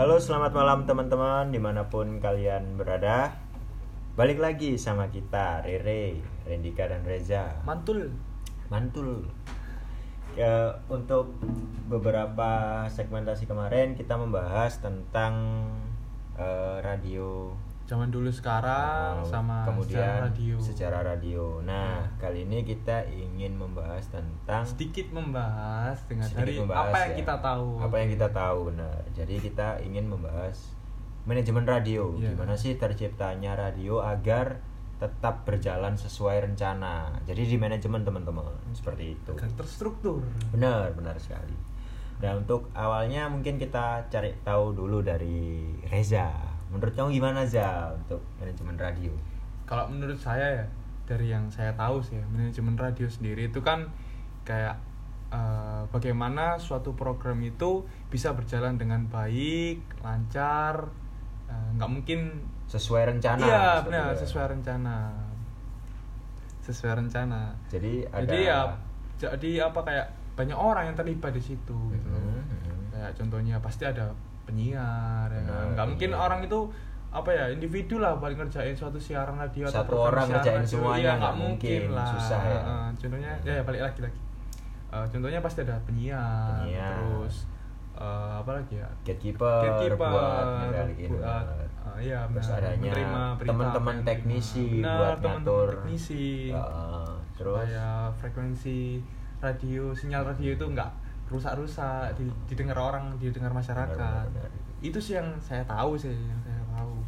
Halo selamat malam teman-teman di mana pun kalian berada. Balik lagi sama kita Rere, Rendika dan Reza. Mantul. Mantul. Ya, Untuk beberapa segmentasi kemarin kita membahas tentang eh, radio Zaman dulu sekarang sama kemudian secara radio. secara radio. Nah kali ini kita ingin membahas tentang sedikit membahas dengan sedikit dari membahas apa yang ya. kita tahu. apa yang kita tahu benar jadi kita ingin membahas manajemen radio Iya. gimana sih terciptanya radio agar tetap berjalan sesuai rencana jadi di manajemen teman-teman seperti itu Agar terstruktur. benar benar sekali dan untuk awalnya mungkin kita cari tahu dulu dari Reza menurut kamu gimana Za untuk manajemen radio Kalau menurut saya ya dari yang saya tahu sih ya, manajemen radio sendiri itu kan kayak eh, bagaimana suatu program itu bisa berjalan dengan baik, lancar, eh, nggak mungkin sesuai rencana iya benar sesuai rencana sesuai rencana jadi ada jadi ya jadi apa kayak banyak orang yang terlibat di situ gitu. Mhm, mhm. kayak contohnya pasti ada penyiar ya kan? Benar, nggak mungkin penyiar. orang itu apa ya individu lah paling ngerjain suatu siaran radio atau Satu program orang ngerjain radio. semuanya Iya, nggak mungkin, lah susah ya. Contohnya ya, ya balik lagi lagi Eh, contohnya pasti ada penyiar, Penyiar. terus eh, apa lagi ya gatekeeper, Gatekeeper, buat ngendaliin buat, eh, iya, terus adanya teman-teman teknisi diterima. Benar, buat teman-teman ngatur teknisi Heeh, terus supaya frekuensi radio sinyal radio itu nggak rusak-rusak di- didengar orang didengar masyarakat. Benar, benar, benar. itu sih yang saya tahu sih yang saya tahu.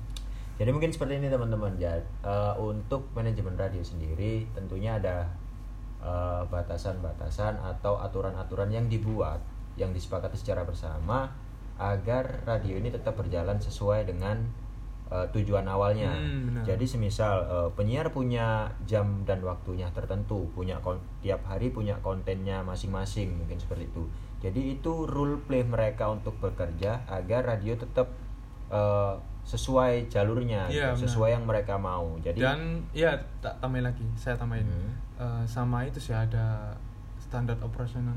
Jadi mungkin seperti ini teman-teman ya. Eh, untuk manajemen radio sendiri tentunya ada eh, batasan-batasan atau aturan-aturan yang dibuat yang disepakati secara bersama agar radio ini tetap berjalan sesuai dengan eh, tujuan awalnya. Hmm, benar. Jadi semisal eh, penyiar punya jam dan waktunya tertentu, punya kon- tiap hari punya kontennya masing-masing mungkin seperti itu. Jadi itu rule play mereka untuk bekerja agar radio tetap eh, sesuai jalurnya, gitu, benar. sesuai yang mereka mau. Jadi dan ya tak tambahin lagi saya tambahin Hmm. Eh, sama itu sih ada standar operasional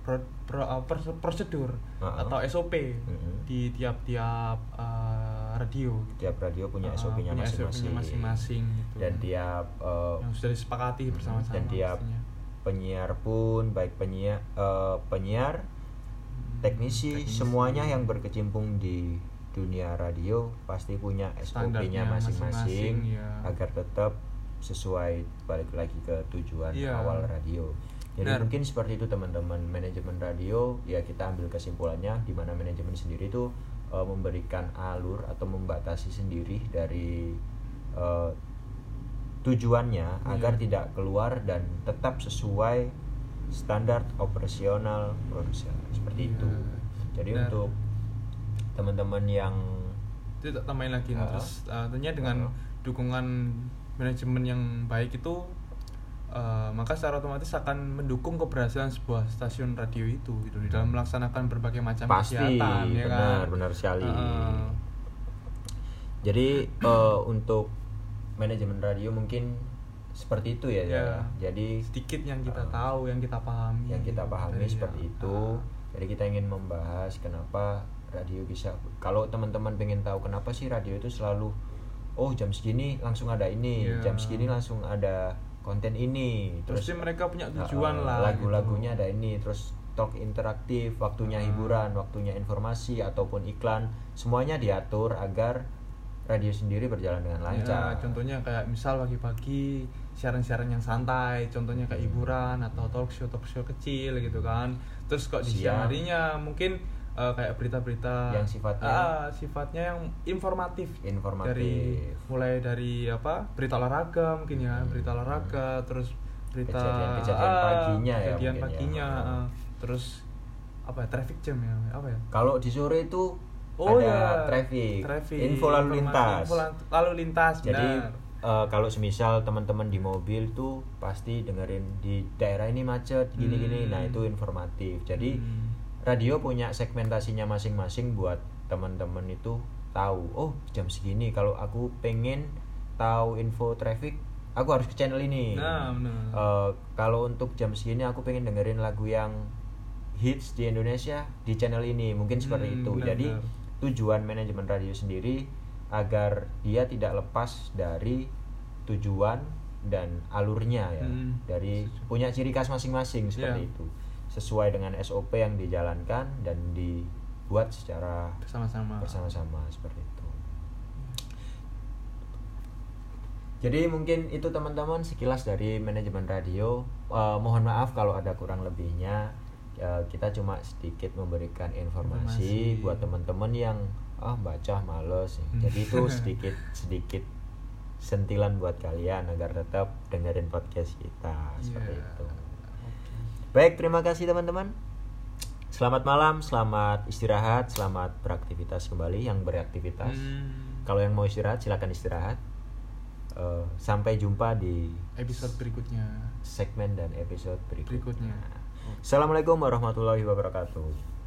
pro, pro- pros- prosedur Uh-uh. atau SOP Mhm. di tiap-tiap eh, radio gitu. tiap radio punya SOP-nya masing-masing. Gitu. Dan tiap eh, yang sudah disepakati bersama-sama dan tiap pastinya. penyiar pun baik penyiar eh, penyiar Hmm, teknisi, teknisi. semuanya yang berkecimpung di dunia radio pasti punya SOP-nya masing-masing ya. agar tetap sesuai balik lagi ke tujuan Iya. awal radio. Jadi Benar. mungkin seperti itu teman-teman manajemen radio ya kita ambil kesimpulannya di mana manajemen sendiri itu eh, memberikan alur atau membatasi sendiri dari eh, tujuannya Iya. agar tidak keluar dan tetap sesuai standar operasional produsen seperti Iya. itu. Jadi Benar. untuk teman-teman yang itu tak tambahin lagi Ah. terus uh, tentunya dengan Ah. dukungan manajemen yang baik itu uh, maka secara otomatis akan mendukung keberhasilan sebuah stasiun radio itu gitu di dalam melaksanakan berbagai macam pasti kegiatan ya benar kan benar sekali. Uh, Jadi eh, untuk manajemen radio mungkin seperti itu ya. Ya. ya. Jadi sedikit yang kita Ah. tahu yang kita pahami yang kita pahami dari- seperti itu. ah. Jadi kita ingin membahas kenapa radio bisa. Kalau teman-teman pengen tahu kenapa sih radio itu selalu oh jam segini langsung ada ini, Iya. jam segini langsung ada konten ini. terus sih mereka punya tujuan uh, lah lagu-lagunya gitu. ada ini, terus talk interaktif, waktunya Ah. hiburan, waktunya informasi ataupun iklan, semuanya diatur agar radio sendiri berjalan dengan lancar. Ya, contohnya kayak misal pagi-pagi siaran-siaran yang santai, contohnya kayak Hmm. hiburan atau talk show talk show kecil gitu kan. Terus kok di siang harinya mungkin eh, kayak berita-berita Yang sifatnya- ah, sifatnya yang informatif. Informatif. Dari mulai dari apa? Berita olahraga mungkin ya, Hmm. berita olahraga, terus berita ah, paginya ya kejadian mungkin ya. paginya, Ah. ah. terus apa ya, traffic jam ya, apa ya? Kalau di sore itu Oh ada ya, traffic, traffic, info lalu lintas. info lalu lintas, Jadi benar. eh, kalau semisal teman-teman di mobil tuh pasti dengerin di daerah ini macet gini-gini, Hmm. nah itu informatif. Jadi Hmm. Radio punya segmentasinya masing-masing buat teman-teman itu tahu. Oh jam segini kalau aku pengen tahu info traffic, aku harus ke channel ini. Nah, benar. Eh, kalau untuk jam segini aku pengen dengerin lagu yang hits di Indonesia di channel ini, mungkin seperti Hmm, itu. benar, Jadi benar. tujuan manajemen radio sendiri agar dia tidak lepas dari tujuan dan alurnya ya Hmm, dari setuju. punya ciri khas masing-masing seperti Iya. itu sesuai dengan SOP yang dijalankan dan dibuat secara bersama-sama bersama-sama seperti itu. Jadi mungkin itu teman-teman sekilas dari manajemen radio. Eh, mohon maaf kalau ada kurang lebihnya. Eh, kita cuma sedikit memberikan informasi, Informasi. buat teman-teman yang ah baca males. Hmm. Jadi itu sedikit sedikit sentilan buat kalian agar tetap dengerin podcast kita seperti Iya. itu. Baik, terima kasih teman-teman. Selamat malam, selamat istirahat, selamat beraktivitas kembali yang beraktivitas. Hmm, Kalau yang mau istirahat silakan istirahat. Eh, sampai jumpa di episode berikutnya segmen dan episode berikutnya. berikutnya Assalamualaikum warahmatullahi wabarakatuh.